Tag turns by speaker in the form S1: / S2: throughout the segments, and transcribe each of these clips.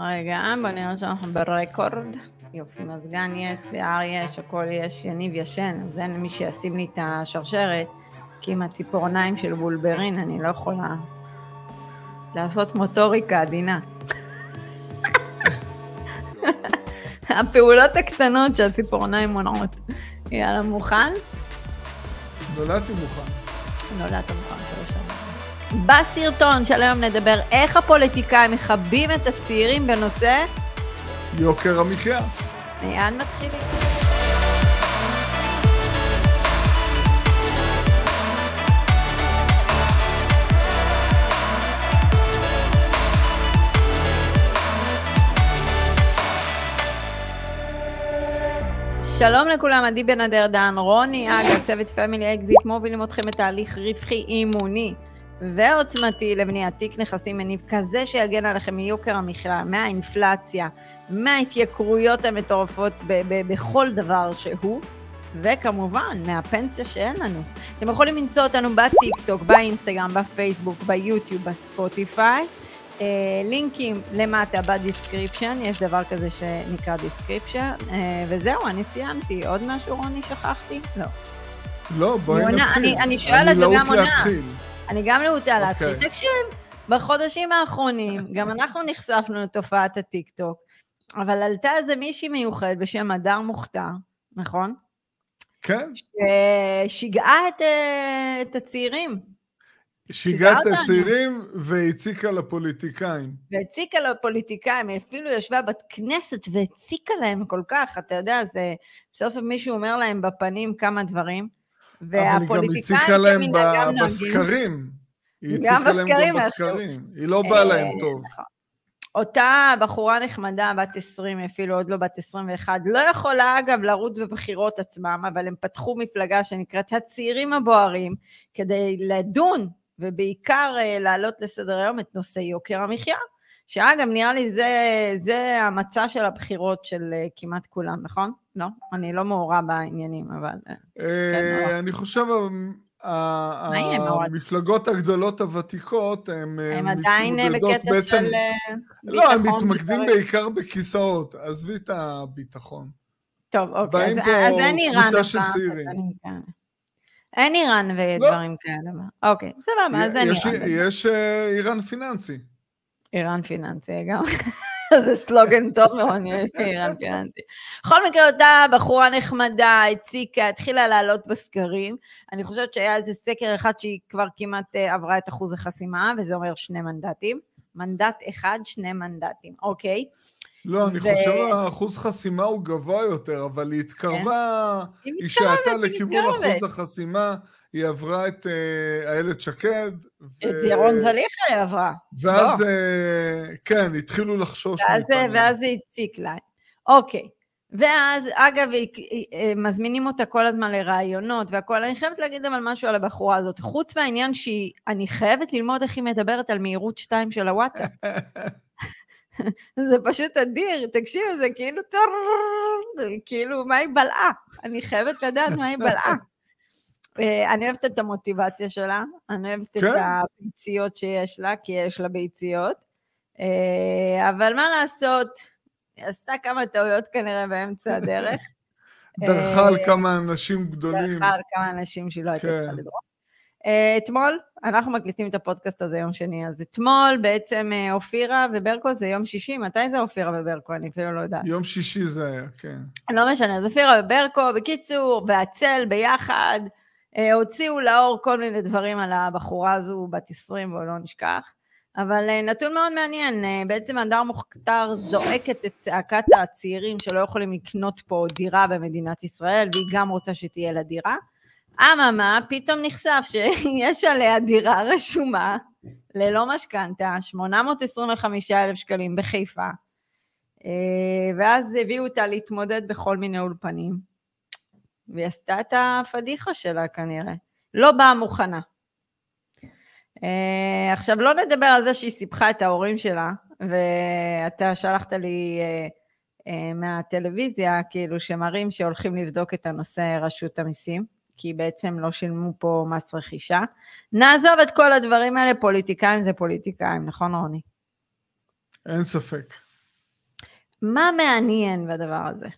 S1: רגע, בוא נראה שאנחנו ברקורד. יופי, מזגן יש, שיער יש, הכל יש, יניב ישן, אז אין מי שישים לי את השרשרת, כי עם הציפורניים של בולברין אני לא יכולה לעשות מוטוריקה עדינה. הפעולות הקטנות שהציפורניים מונעות. יאללה, מוכן?
S2: נולדתי מוכן.
S1: נולדת מוכן שלוש שנים. בסרטון של היום נדבר איך הפוליטיקאים מכבים את הצעירים בנושא
S2: יוקר המחיה.
S1: מיד מתחילים. שלום לכולם, עדי בן אדר דן, רוני אגב, צוות Family Exit מובילים אתכם בתהליך רווחי אימוני ועוצמתי לבניית תיק נכסים מניב כזה שיגן עליכם מיוקר המחיה, מהאינפלציה, מההתייקרויות המטורפות ב- ב- בכל דבר שהוא, וכמובן מהפנסיה שאין לנו. אתם יכולים למצוא אותנו בטיקטוק, באינסטגרם, בפייסבוק, ביוטיוב, בספוטיפיי. אה, לינקים למטה ב description, יש דבר כזה שנקרא description, אה, וזהו, אני סיימתי. עוד משהו, רוני, שכחתי? לא.
S2: לא, בואי
S1: אני
S2: נתחיל.
S1: אני- אני שואלת
S2: אני
S1: וגם עונה.
S2: להתחיל.
S1: אני גם להוטה להתחיל.
S2: אוקיי.
S1: תקשיב, בחודשים האחרונים, גם אנחנו נחשפנו לתופעת הטיקטוק, אבל עלתה איזה מישהי מיוחד בשם הדר מוכתר, נכון?
S2: כן,
S1: ששיגעה את, אה, את הצעירים,
S2: שיגעת את. הצעירים והציקה לפוליטיקאים.
S1: והציקה לפוליטיקאים, היא אפילו ישבה בת כנסת והציקה להם כל כך, אתה יודע, זה סוף סוף מישהו אומר להם בפנים כמה דברים,
S2: אבל היא גם
S1: והפוליטיקאים
S2: הציקה להם
S1: כמנהגם נוהגים.
S2: בסקרים. היא
S1: גם
S2: הציקה להם
S1: בסקרים
S2: גם
S1: איכשהו.
S2: בסקרים. היא לא באה להם
S1: אה,
S2: טוב.
S1: נכון. אותה בחורה נחמדה, בת 20, אפילו עוד לא בת 21, לא יכולה אגב לרוץ בבחירות עצמם, אבל הם פתחו מפלגה שנקראת הצעירים הבוערים, כדי לדון, ובעיקר אה, להעלות לסדר היום את נושא יוקר המחיה, שאגב, נראה לי זה, זה המצע של הבחירות של אה, כמעט כולם, נכון? לא? אני לא מעורה בעניינים, אבל... אה,
S2: אה,
S1: נורא.
S2: אני חושב? המפלגות הגדולות הוותיקות, הן
S1: הם עדיין בקטע של
S2: לא, הם
S1: ביטחון
S2: מתמקדים. בעיקר בכיסאות, עזבי את הביטחון.
S1: טוב, אוקיי,
S2: באים
S1: אז,
S2: פה
S1: אין איראן
S2: קבוצה של צעירים.
S1: כן. אין איראן ודברים כאלה. אוקיי, סבבה, אז אין איראן.
S2: יש איראן פיננסי.
S1: איראן פיננסי גם. זה סלוגן טוב מאוד, איראן פיננסי. בכל מקרה, אותה בחורה נחמדה, הציקה, התחילה לעלות בסקרים. אני חושבת שהיה איזה סקר אחד שהיא כבר כמעט אה, עברה את אחוז החסימה, וזה אומר שני מנדטים. מנדט אחד, שני מנדטים, אוקיי.
S2: לא, אני
S1: ו-
S2: חושב האחוז חסימה הוא גבוה יותר, אבל היא התקרבה,
S1: היא
S2: היא
S1: מתקרבת,
S2: שעתה
S1: היא
S2: לכיוון. אחוז החסימה, היא עברה את אה, איילת שקד. ו-
S1: את ירון זליכה היא עברה.
S2: ואז,
S1: בוא.
S2: אה, כן, התחילו לחשוש
S1: ואז,
S2: מאיתנו.
S1: ואז זה הציק לה. אוקיי. ואז, אגב, היא- היא- אה, מזמינים אותה כל הזמן לראיונות והכול. אני חייבת להגיד אבל משהו על הבחורה הזאת. חוץ מהעניין שהיא, אני חייבת ללמוד איך היא מדברת על מהירות 2 של הוואטסאפ. זה פשוט אדיר, תקשיב, זה כאילו כאילו, מה היא בלעה? אני חייבת לדעת מה היא בלעה. אה, אני אוהבת את המוטיבציה שלה, אני אוהבת את
S2: כן.
S1: הביציות שיש לה, כי יש לה ביציות, אה, אבל מה לעשות, היא עשתה כמה טעויות כנראה באמצע הדרך.
S2: דרכה על
S1: אה,
S2: כמה אנשים גדולים.
S1: דרכה על כמה אנשים שהיא לא הייתה
S2: כן.
S1: צריכה לדרוך. אה, אתמול, אנחנו מקליטים את הפודקאסט הזה יום שני, אז אתמול בעצם אופירה וברקו זה יום שישי, מתי זה אופירה וברקו? אני אפילו לא יודעת.
S2: יום שישי זה היה, כן.
S1: לא משנה, אז אופירה וברקו, בקיצור, והצל ביחד, הוציאו לאור כל מיני דברים על הבחורה הזו, בת 20, בואו לא נשכח. אבל אה, נתון מאוד מעניין, אה, בעצם הדר מוכתר זועקת את צעקת הצעירים שלא יכולים לקנות פה דירה במדינת ישראל, והיא גם רוצה שתהיה לה דירה. אממה, פתאום נחשף שיש עליה דירה רשומה ללא משכנתה, 825,000 שקלים בחיפה. אה, ואז הביאו אותה להתמודד בכל מיני אולפנים. והיא עשתה את הפדיחה שלה כנראה. לא באה מוכנה. אה, עכשיו, לא נדבר על זה שהיא סיפחה את ההורים שלה, ואתה שלחת לי אה, אה, מהטלוויזיה, כאילו, שמראים שהולכים לבדוק את הנושא רשות המיסים, כי בעצם לא שילמו פה מס רכישה. נעזוב את כל הדברים האלה, פוליטיקאים זה פוליטיקאים, נכון רוני?
S2: אין ספק.
S1: מה מעניין בדבר הזה?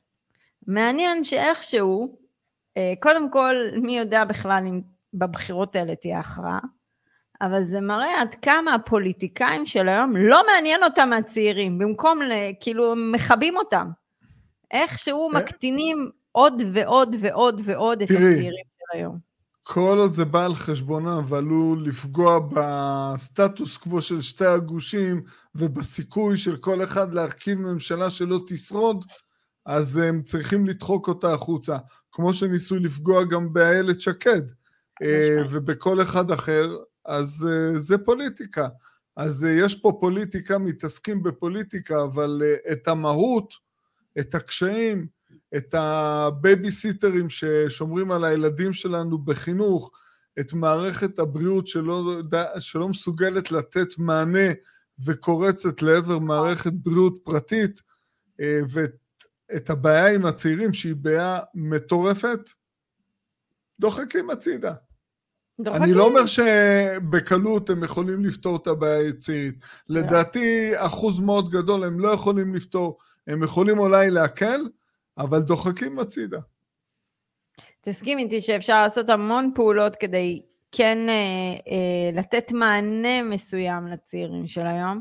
S1: מעניין שאיכשהו, קודם כל, מי יודע בכלל אם בבחירות האלה תהיה הכרעה, אבל זה מראה עד כמה הפוליטיקאים של היום לא מעניין אותם מהצעירים, במקום, כאילו, מכבים אותם. איכשהו כן. מקטינים עוד ועוד ועוד ועוד את הצעירים של היום.
S2: כל עוד זה בא על חשבונם ועלול לפגוע בסטטוס קוו של שתי הגושים ובסיכוי של כל אחד להרכיב ממשלה שלא תשרוד, אז הם צריכים לדחוק אותה החוצה. כמו שניסו לפגוע גם באיילת שקד אה, ובכל אחד אחר, אז אה, זה פוליטיקה. אז אה, יש פה פוליטיקה, מתעסקים בפוליטיקה, אבל את המהות, את הקשיים, את הבייביסיטרים ששומרים על הילדים שלנו בחינוך, את מערכת הבריאות שלא, שלא מסוגלת לתת מענה וקורצת לעבר מערכת בריאות פרטית, אה, ואת הבעיה עם הצעירים שהיא בעיה מטורפת, דוחקים הצידה. דוחקים. אני לא אומר שבקלות הם יכולים לפתור את הבעיה הצעירית. לדעתי, אחוז מאוד גדול הם לא יכולים לפתור. הם יכולים אולי להקל, אבל דוחקים הצידה.
S1: תסכים איתי שאפשר לעשות המון פעולות כדי כן אה, אה, לתת מענה מסוים לצעירים של היום.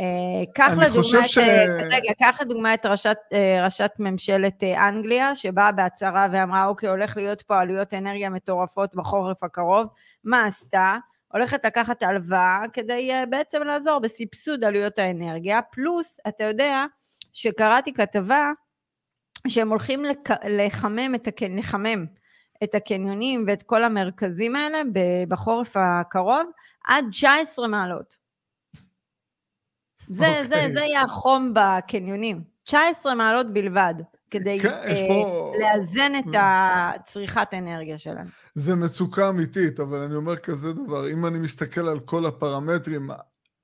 S1: אה, קח לדוגמה, ש... את, רגע, קח לדוגמה את ראשת, אה, ראשת ממשלת אה, אנגליה, שבאה בהצהרה ואמרה, אוקיי, הולך להיות פה עלויות אנרגיה מטורפות בחורף הקרוב. מה עשתה? הולכת לקחת הלוואה כדי בעצם לעזור בסבסוד עלויות האנרגיה, פלוס, אתה יודע, שקראתי כתבה שהם הולכים לק... לחמם, את הקנ... לחמם את הקניונים ואת כל המרכזים האלה בחורף הקרוב עד 19 מעלות. זה, okay. זה, אוקיי. זה יהיה החום בקניונים, 19 מעלות בלבד, כדי כן, uh, פה... לאזן את הצריכת אנרגיה שלהם.
S2: זה מצוקה אמיתית, אבל אני אומר כזה דבר, אם אני מסתכל על כל הפרמטרים,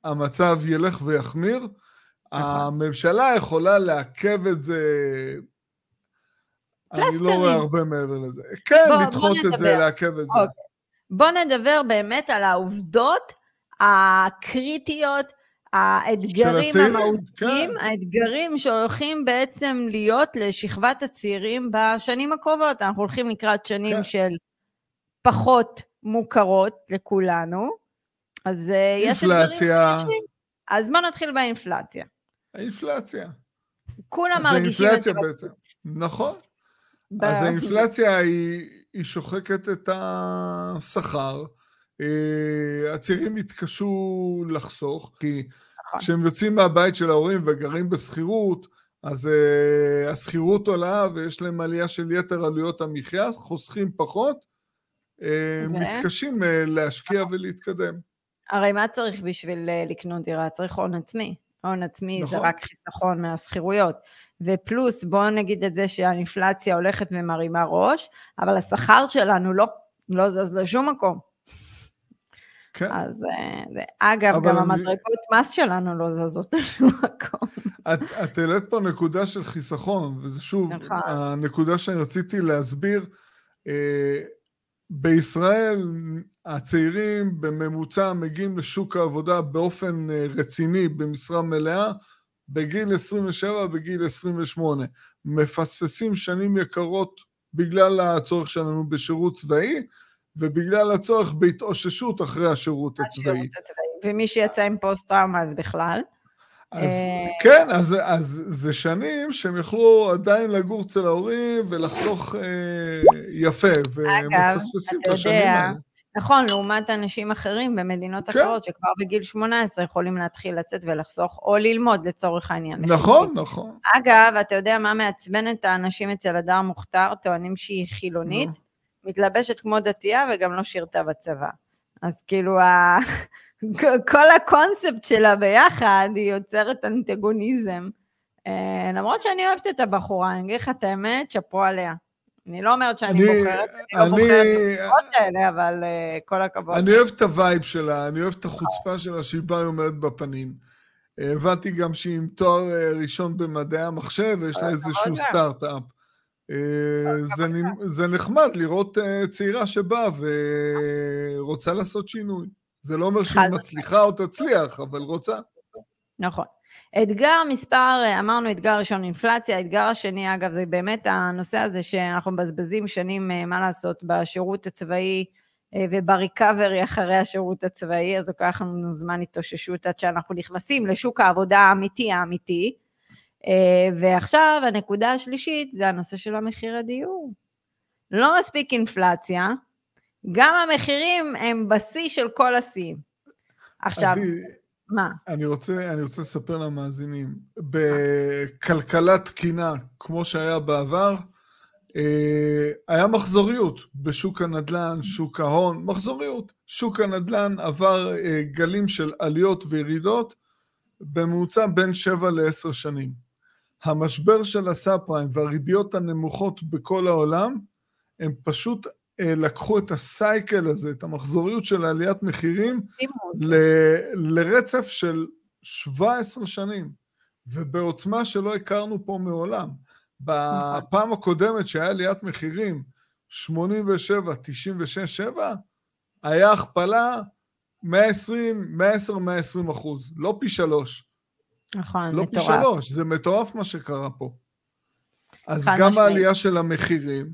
S2: המצב ילך ויחמיר, נכון. הממשלה יכולה לעכב את זה אני לא רואה הרבה מעבר לזה. כן, בוא, לדחות בוא את זה, לעכב את זה. אוקיי.
S1: בוא נדבר באמת על העובדות הקריטיות, האתגרים המהותיים, כן. האתגרים שהולכים בעצם להיות לשכבת הצעירים בשנים הקרובות. אנחנו הולכים לקראת שנים כן. של פחות מוכרות לכולנו, אז אה, יש אתגרים חדשים. אז בוא נתחיל באינפלציה.
S2: האינפלציה.
S1: כולם מרגישים את זה.
S2: בעצם. נכון. אז האינפלציה היא, היא שוחקת את השכר, הצעירים יתקשו לחסוך, כי נכון. כשהם יוצאים מהבית של ההורים וגרים בשכירות, אז uh, השכירות עולה ויש להם עלייה של יתר עלויות המחיה, חוסכים פחות, uh, מתקשים uh, להשקיע נכון. ולהתקדם.
S1: הרי מה צריך בשביל לקנות דירה? צריך הון עצמי. הון עצמי נכון. זה רק חיסכון מהשכירויות. ופלוס בואו נגיד את זה שהאינפלציה הולכת ומרימה ראש, אבל השכר שלנו לא, לא זז לשום מקום. כן. אז אה, זה, אגב, גם אני... המדרגות מס שלנו לא זזות לשום מקום.
S2: את, את העלית פה נקודה של חיסכון, וזה שוב, נכון. הנקודה שאני רציתי להסביר, אה, בישראל הצעירים בממוצע מגיעים לשוק העבודה באופן אה, רציני במשרה מלאה בגיל 27, בגיל 28. מפספסים שנים יקרות בגלל הצורך שלנו בשירות צבאי, ובגלל הצורך בהתאוששות אחרי השירות הצבאי.
S1: ומי שיצא עם פוסט-טראומה אז בכלל.
S2: אז אה, כן, אז, אז זה שנים שהם יכלו עדיין לגור אצל ההורים ולחסוך אה, יפה, ומפספסים את השנים האלה.
S1: נכון, לעומת אנשים אחרים במדינות כן. אחרות שכבר בגיל 18 יכולים להתחיל לצאת ולחסוך, או ללמוד לצורך העניין.
S2: נכון, נכון.
S1: אגב, אתה יודע מה מעצבן את האנשים אצל הדר מוכתר? טוענים שהיא חילונית, מתלבשת כמו דתייה וגם לא שירתה בצבא. אז כאילו, ה... כל הקונספט שלה ביחד, היא יוצרת אנטגוניזם. אה, למרות שאני אוהבת את הבחורה, אני אגיד לך את האמת, שאפו עליה. אני לא אומרת שאני אני, בוחרת, אני, לא בוחרת את האלה, אבל אה, כל הכבוד.
S2: אני אוהב את ה vibe שלה, אני אוהב את החוצפה שלה שהיא באה עומדת בפנים. הבנתי גם שהיא עם תואר אה, ראשון במדעי המחשב, ויש לה איזשהו סטארט-אפ. זה, זה נחמד לראות צעירה שבאה ורוצה לעשות שינוי. זה לא אומר שהיא מצליחה או תצליח, אבל רוצה.
S1: נכון. אתגר מספר, אמרנו אתגר ראשון אינפלציה, האתגר השני אגב זה באמת הנושא הזה שאנחנו מבזבזים שנים, אה, מה לעשות, בשירות הצבאי אה, ובריקאברי אחרי השירות הצבאי, אז לוקח לנו זמן התאוששות עד שאנחנו נכנסים לשוק העבודה האמיתי האמיתי. אה, ועכשיו הנקודה השלישית זה הנושא של המחיר הדיור. לא מספיק אינפלציה, גם המחירים הם בשיא של כל השיאים. עכשיו, אני, מה?
S2: אני רוצה, אני רוצה לספר למאזינים, בכלכלה תקינה, כמו שהיה בעבר, אה, היה מחזוריות בשוק הנדל"ן, שוק ההון, מחזוריות. שוק הנדל"ן עבר אה, גלים של עליות וירידות, בממוצע בין 7 ל-10 שנים. המשבר של הסאב פריים והריביות הנמוכות בכל העולם, הם פשוט אה, לקחו את הסייקל הזה, את המחזוריות של עליית מחירים, ל- לרצף של 17 שנים, ובעוצמה שלא הכרנו פה מעולם. בפעם הקודמת שהיה עליית מחירים, 87, 96, 7, היה הכפלה 120, 110, 120 אחוז, לא פי שלוש.
S1: נכון,
S2: לא מטורף. לא פי שלוש, זה מטורף מה שקרה פה. אז גם משמעית. העלייה של המחירים,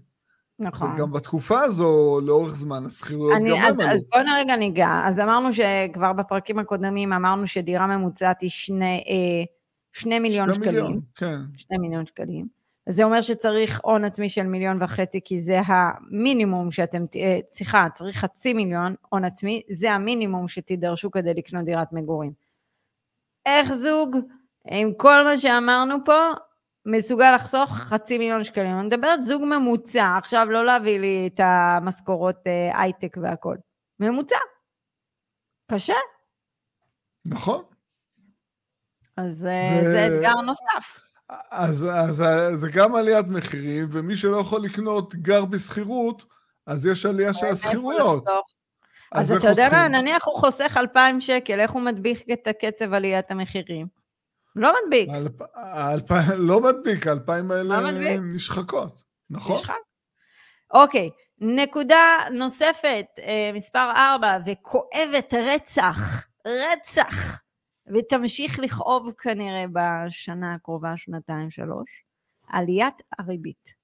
S2: נכון. וגם בתקופה הזו, לאורך זמן, השכירויות גם
S1: אז, עלו. אז בואו רגע ניגע. אז אמרנו שכבר בפרקים הקודמים אמרנו שדירה ממוצעת היא שני, אה, שני מיליון שני שקלים. מיליון,
S2: כן.
S1: שני מיליון שקלים. אז זה אומר שצריך הון עצמי של מיליון וחצי, כי זה המינימום שאתם, אה, סליחה, צריך חצי מיליון הון עצמי, זה המינימום שתידרשו כדי לקנות דירת מגורים. איך זוג, עם כל מה שאמרנו פה, מסוגל לחסוך חצי מיליון שקלים. אני מדברת זוג ממוצע, עכשיו לא להביא לי את המשכורות אה, הייטק והכל. ממוצע. קשה.
S2: נכון.
S1: אז אה, זה, זה אתגר נוסף.
S2: אז, אז, אז זה גם עליית מחירים, ומי שלא יכול לקנות גר בשכירות, אז יש עלייה של השכירויות.
S1: אז, אתה יודע מה, נניח הוא חוסך 2,000 שקל, איך הוא מדביך את הקצב עליית המחירים? לא מדביק.
S2: האלפיים, לא מדביק, האלפיים האלה נשחקות, נכון? נשחק.
S1: אוקיי, נקודה נוספת, אה, מספר ארבע, וכואבת רצח, רצח, ותמשיך לכאוב כנראה בשנה הקרובה, שנתיים, שלוש, עליית הריבית.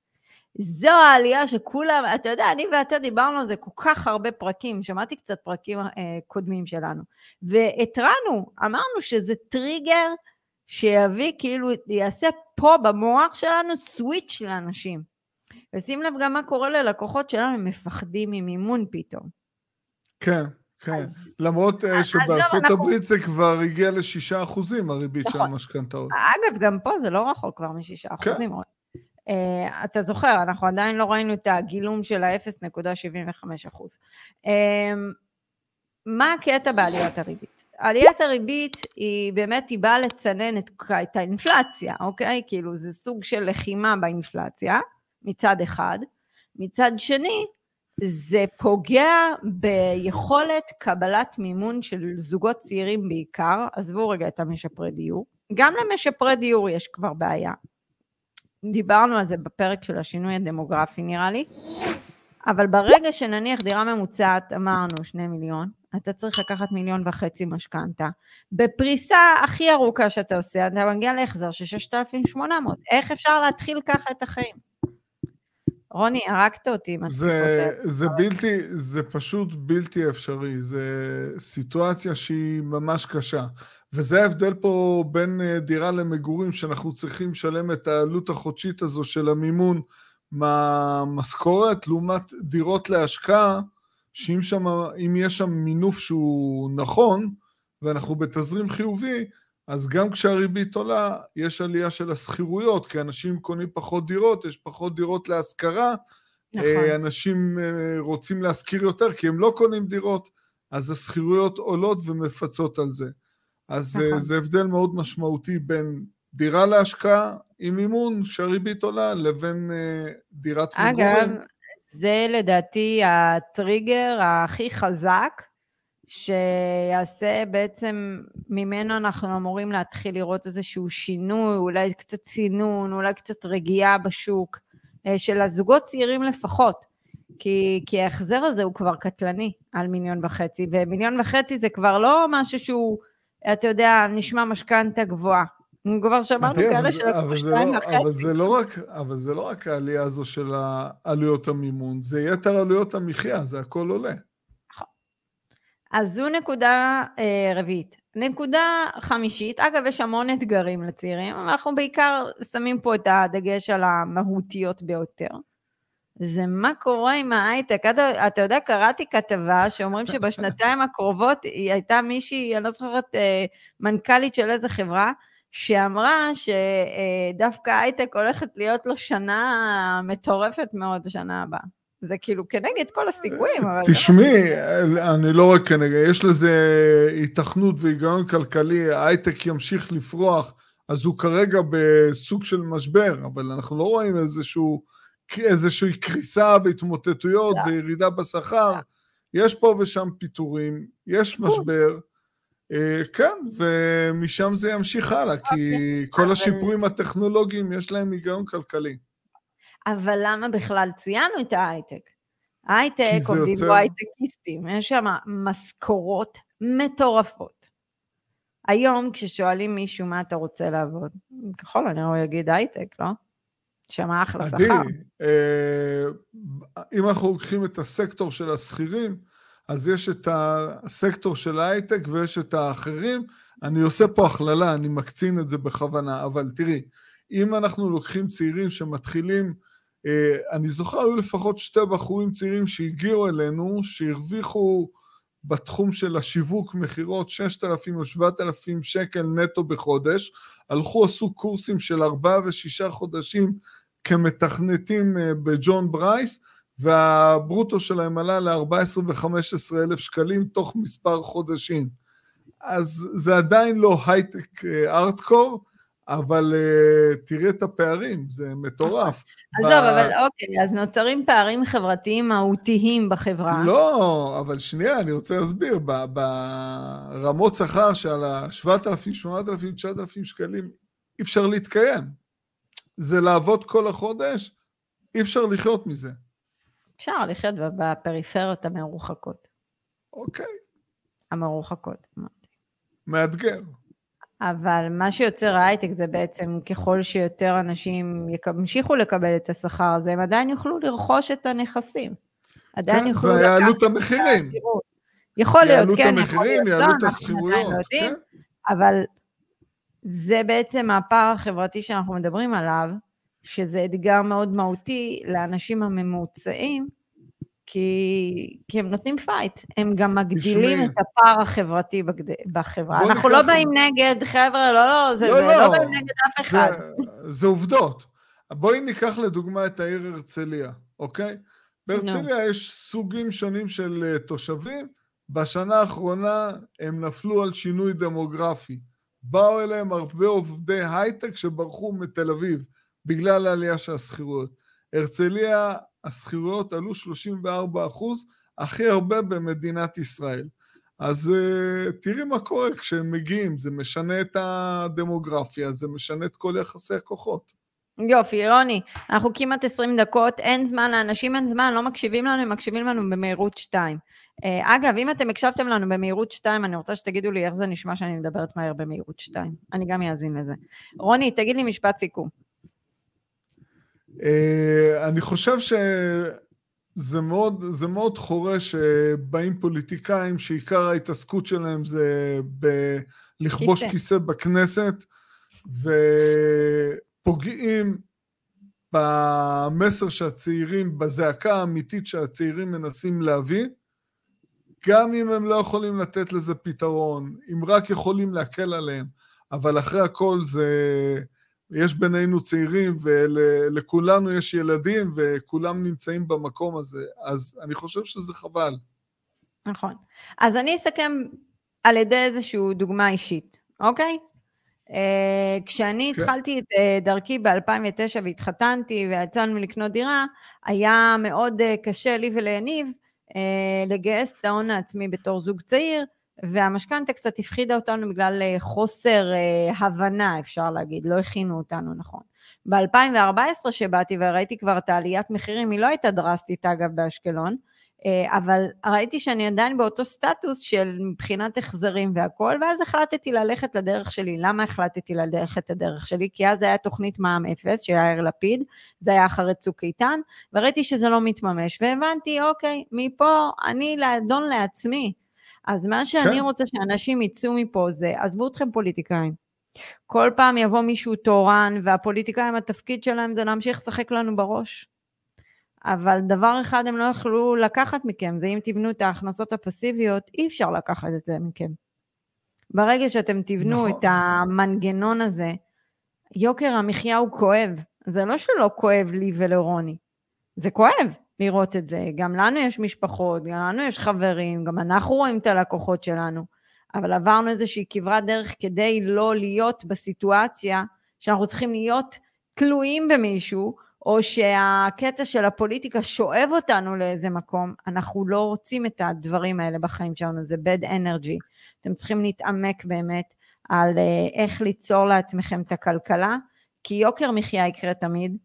S1: זו העלייה שכולם, אתה יודע, אני ואתה דיברנו על זה כל כך הרבה פרקים, שמעתי קצת פרקים אה, קודמים שלנו, והתרענו, אמרנו שזה טריגר שיביא, כאילו, יעשה פה במוח שלנו סוויץ' לאנשים. ושים לב גם מה קורה ללקוחות שלנו, הם מפחדים ממימון פתאום.
S2: כן, כן. אז, למרות uh, שבארצות אנחנו... הברית זה כבר הגיע לשישה אחוזים, הריבית נכון. של המשכנתאות.
S1: אגב, גם פה זה לא רחוק כבר משישה כן. אחוזים. Uh, אתה זוכר, אנחנו עדיין לא ראינו את הגילום של ה-0.75 אחוז. Uh, מה הקטע בעליית הריבית? עליית הריבית היא באמת, היא באה לצנן את, את האינפלציה, אוקיי? כאילו זה סוג של לחימה באינפלציה, מצד אחד. מצד שני, זה פוגע ביכולת קבלת מימון של זוגות צעירים בעיקר, עזבו רגע את המשפרי דיור. גם למשפרי דיור יש כבר בעיה. דיברנו על זה בפרק של השינוי הדמוגרפי נראה לי, אבל ברגע שנניח דירה ממוצעת, אמרנו שני מיליון, אתה צריך לקחת מיליון וחצי משכנתה. בפריסה הכי ארוכה שאתה עושה, אתה מגיע להחזר של 6,800. איך אפשר להתחיל ככה את החיים? רוני, הרגת אותי שאתה
S2: כותב. זה בלתי, זה פשוט בלתי אפשרי. זו סיטואציה שהיא ממש קשה. וזה ההבדל פה בין אה, דירה למגורים, שאנחנו צריכים לשלם את העלות החודשית הזו של המימון מהמשכורת, לעומת דירות להשקעה, שאם שם, אם יש שם מינוף שהוא נכון, ואנחנו בתזרים חיובי, אז גם כשהריבית עולה, יש עלייה של השכירויות, כי אנשים קונים פחות דירות, יש פחות דירות להשכרה, נכון. אה, אנשים אה, רוצים להשכיר יותר, כי הם לא קונים דירות, אז השכירויות עולות ומפצות על זה. אז אה, נכון. זה הבדל מאוד משמעותי בין דירה להשקעה עם מימון שהריבית עולה, לבין דירת מגורים.
S1: אגב, זה לדעתי הטריגר הכי חזק, שיעשה בעצם, ממנו אנחנו אמורים להתחיל לראות איזשהו שינוי, אולי קצת צינון, אולי קצת רגיעה בשוק, אה, של הזוגות צעירים לפחות. כי, כי ההחזר הזה הוא כבר קטלני על מיליון וחצי, ומיליון וחצי זה כבר לא משהו שהוא אתה יודע, נשמע משכנתה גבוהה. כבר שמענו כאלה שלקחו שתיים
S2: וחצי. אבל זה לא רק, אבל זה לא רק העלייה הזו של עלויות המימון, זה יתר עלויות המחיה, זה הכל עולה.
S1: נכון. אז זו נקודה אה, רביעית. נקודה חמישית, אגב, יש המון אתגרים לצעירים, אבל אנחנו בעיקר שמים פה את הדגש על המהותיות ביותר. זה מה קורה עם ההייטק. אתה, אתה יודע, קראתי כתבה שאומרים שבשנתיים הקרובות היא הייתה מישהי, אני לא זוכרת, אה, מנכ"לית של איזה חברה, שאמרה שדווקא הייטק הולכת להיות לו שנה מטורפת מאוד השנה הבאה. זה כאילו כנגד כל הסיכויים, אבל...
S2: תשמעי, אני לא רק כנגד, יש לזה היתכנות והיגיון כלכלי, ההייטק ימשיך לפרוח, אז הוא כרגע בסוג של משבר, אבל אנחנו לא רואים איזשהו, איזושהי קריסה והתמוטטויות לא. וירידה בשכר. לא. יש פה ושם פיטורים, יש משבר, אה, כן, ומשם זה ימשיך הלאה, כי אוקיי, כל השיפורים הטכנולוגיים יש להם היגיון כלכלי.
S1: אבל למה בכלל ציינו את ההייטק? הייטק עובדים. בו הייטקיסטים, יש שם משכורות מטורפות. היום כששואלים מישהו מה אתה רוצה לעבוד, ככל הנראה הוא יגיד הייטק, לא? שם אחלה שכר. עדי,
S2: אה, אם אנחנו לוקחים את הסקטור של השכירים, אז יש את הסקטור של ההייטק ויש את האחרים. אני עושה פה הכללה, אני מקצין את זה בכוונה, אבל תראי, אם אנחנו לוקחים צעירים שמתחילים, אה, אני זוכר, היו לפחות שתי בחורים צעירים שהגיעו אלינו, שהרוויחו בתחום של השיווק מכירות 6,000 או 7,000 שקל נטו בחודש, הלכו, עשו קורסים של ארבעה ושישה חודשים כמתכנתים אה, בג'ון ברייס, והברוטו שלהם עלה ל-14 ו-15 אלף שקלים תוך מספר חודשים. אז זה עדיין לא הייטק ארטקור, אבל אה, תראה את הפערים, זה מטורף.
S1: עזוב, ב... אבל אוקיי, אז נוצרים פערים חברתיים מהותיים בחברה.
S2: לא, אבל שנייה, אני רוצה להסביר, ברמות שכר שעל ה-7,000, 8,000, 9,000 שקלים, אי אפשר להתקיים. זה לעבוד כל החודש, אי אפשר לחיות מזה.
S1: אפשר לחיות בפריפריות המרוחקות.
S2: אוקיי.
S1: המרוחקות,
S2: אמרתי. מאתגר.
S1: אבל מה שיוצר ההייטק זה בעצם ככל שיותר אנשים ימשיכו לקבל את השכר הזה, הם עדיין יוכלו לרכוש את הנכסים. עדיין
S2: כן, יוכלו... ויעלו את המחירים.
S1: יכול להיות, כן,
S2: יכול להיות, לא, את השכירויות, לא כן.
S1: אבל זה בעצם הפער החברתי שאנחנו מדברים עליו, שזה אתגר מאוד מהותי לאנשים הממוצעים, כי, כי הם נותנים פייט, הם גם מגדילים את הפער החברתי בגד... בחברה. אנחנו לא באים נגד, חבר'ה, לא, לא, זה, לא, זה לא, לא באים נגד אף אחד.
S2: זה, זה עובדות. בואי ניקח לדוגמה את העיר הרצליה, אוקיי? בהרצליה no. יש סוגים שונים של אה, תושבים, בשנה האחרונה הם נפלו על שינוי דמוגרפי. באו אליהם הרבה עובדי הייטק שברחו מתל אביב. בגלל העלייה של השכירויות. הרצליה, השכירויות עלו 34 אחוז, הכי הרבה במדינת ישראל. אז uh, תראי מה קורה כשהם מגיעים, זה משנה את הדמוגרפיה, זה משנה את כל יחסי הכוחות.
S1: יופי, רוני, אנחנו כמעט 20 דקות, אין זמן, לאנשים אין זמן, לא מקשיבים לנו, הם מקשיבים לנו במהירות 2. אה, אגב, אם אתם הקשבתם לנו במהירות 2, אני רוצה שתגידו לי איך זה נשמע שאני מדברת מהר במהירות 2. אני גם אאזין לזה. רוני, תגיד לי משפט סיכום.
S2: אה, אני חושב שזה מאוד, זה מאוד חורה שבאים פוליטיקאים שעיקר ההתעסקות שלהם זה בלכבוש כיסא, כיסא בכנסת ופוגעים במסר שהצעירים, בזעקה האמיתית שהצעירים מנסים להביא, גם אם הם לא יכולים לתת לזה פתרון, אם רק יכולים להקל עליהם, אבל אחרי הכל זה... יש בינינו צעירים ולכולנו יש ילדים וכולם נמצאים במקום הזה, אז אני חושב שזה חבל.
S1: נכון. אז אני אסכם על ידי איזושהי דוגמה אישית, אוקיי? Uh, כשאני כן. התחלתי את uh, דרכי ב-2009 והתחתנתי ויצאנו לקנות דירה, היה מאוד uh, קשה לי וליניב לגייס את ההון העצמי בתור זוג צעיר, והמשכנתה קצת הפחידה אותנו בגלל אה, חוסר אה, הבנה, אפשר להגיד, לא הכינו אותנו נכון. ב-2014 שבאתי וראיתי כבר את העליית מחירים, היא לא הייתה דרסטית אגב באשקלון, אה, אבל ראיתי שאני עדיין באותו סטטוס של מבחינת החזרים והכל, ואז החלטתי ללכת לדרך שלי. למה החלטתי ללכת את הדרך שלי? כי אז היה תוכנית מע"מ אפס, של יאיר לפיד, זה היה אחרי צוק איתן, וראיתי שזה לא מתממש, והבנתי, אוקיי, מפה אני לאדון לעצמי. אז מה שאני כן. רוצה שאנשים יצאו מפה זה, עזבו אתכם פוליטיקאים. כל פעם יבוא מישהו תורן, והפוליטיקאים, התפקיד שלהם זה להמשיך לשחק לנו בראש. אבל דבר אחד הם לא יכלו לקחת מכם, זה אם תבנו את ההכנסות הפסיביות, אי אפשר לקחת את זה מכם. ברגע שאתם תבנו נכון. את המנגנון הזה, יוקר המחיה הוא כואב. זה לא שלא כואב לי ולרוני, זה כואב לראות את זה. גם לנו יש משפחות, גם לנו יש חברים, גם אנחנו רואים את הלקוחות שלנו, אבל עברנו איזושהי כברת דרך כדי לא להיות בסיטואציה שאנחנו צריכים להיות תלויים במישהו, או שהקטע של הפוליטיקה שואב אותנו לאיזה מקום, אנחנו לא רוצים את הדברים האלה בחיים שלנו, זה bad energy. אתם צריכים להתעמק באמת על אה, איך ליצור לעצמכם את הכלכלה, כי יוקר מחיה יקרה תמיד.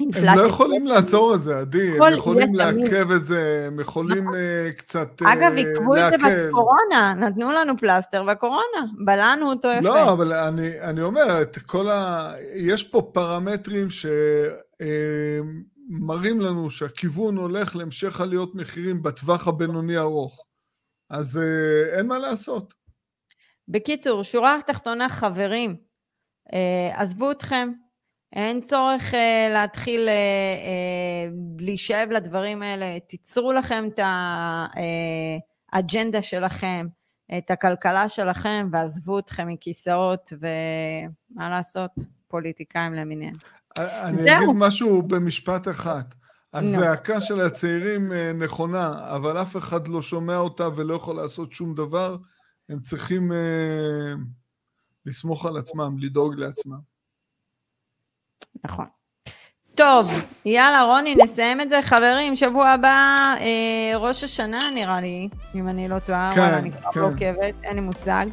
S2: הם לא יכולים לעצור את זה, עדי, הם יכולים לעכב את זה, הם יכולים נכון. אה, קצת
S1: להקל. אגב, עיכבו את זה בקורונה, נתנו לנו פלסטר בקורונה, בלענו אותו יפה.
S2: לא, אבל אני, אני אומר, את כל ה... יש פה פרמטרים שמראים אה, לנו שהכיוון הולך להמשך עליות מחירים בטווח הבינוני ארוך. אז אה, אין מה לעשות.
S1: בקיצור, שורה תחתונה, חברים, עזבו אתכם, אין צורך uh, להתחיל uh, uh, להישאב לדברים האלה, תיצרו לכם את האג'נדה שלכם, את הכלכלה שלכם, ועזבו אתכם מכיסאות, ומה לעשות, פוליטיקאים למיניהם.
S2: אני זהו. אגיד משהו במשפט אחד. הזעקה של הצעירים נכונה, אבל אף אחד לא שומע אותה ולא יכול לעשות שום דבר. הם צריכים uh, לסמוך על עצמם, לדאוג לעצמם.
S1: נכון. טוב, יאללה רוני, נסיים את זה. חברים, שבוע הבא, אה, ראש השנה נראה לי, אם אני לא טועה,
S2: כן, וואלה, אני כבר
S1: כן. לא עוקבת, אין לי מושג.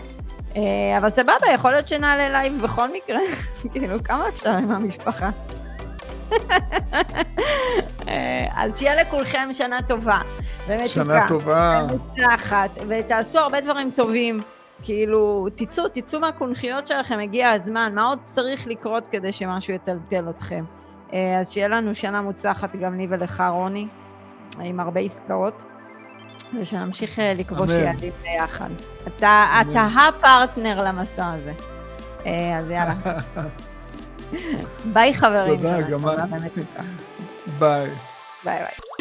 S1: אה, אבל סבבה, יכול להיות שנעלה live בכל מקרה. כאילו, כמה אפשר עם המשפחה? אה, אז שיהיה לכולכם שנה טובה. באמת,
S2: שנה טובה.
S1: מוצלחת, ותעשו הרבה דברים טובים. כאילו, תצאו, תצאו מהקונכיות שלכם, הגיע הזמן, מה עוד צריך לקרות כדי שמשהו יטלטל אתכם? אה, אז שיהיה לנו שנה מוצלחת גם לי ולך, רוני, עם הרבה עסקאות, ושנמשיך אה, לכבוש יעדים ביחד. אתה, אתה הפרטנר למסע הזה. אה, אז יאללה. ביי חברים.
S2: תודה, גם את. ביי.
S1: ביי ביי.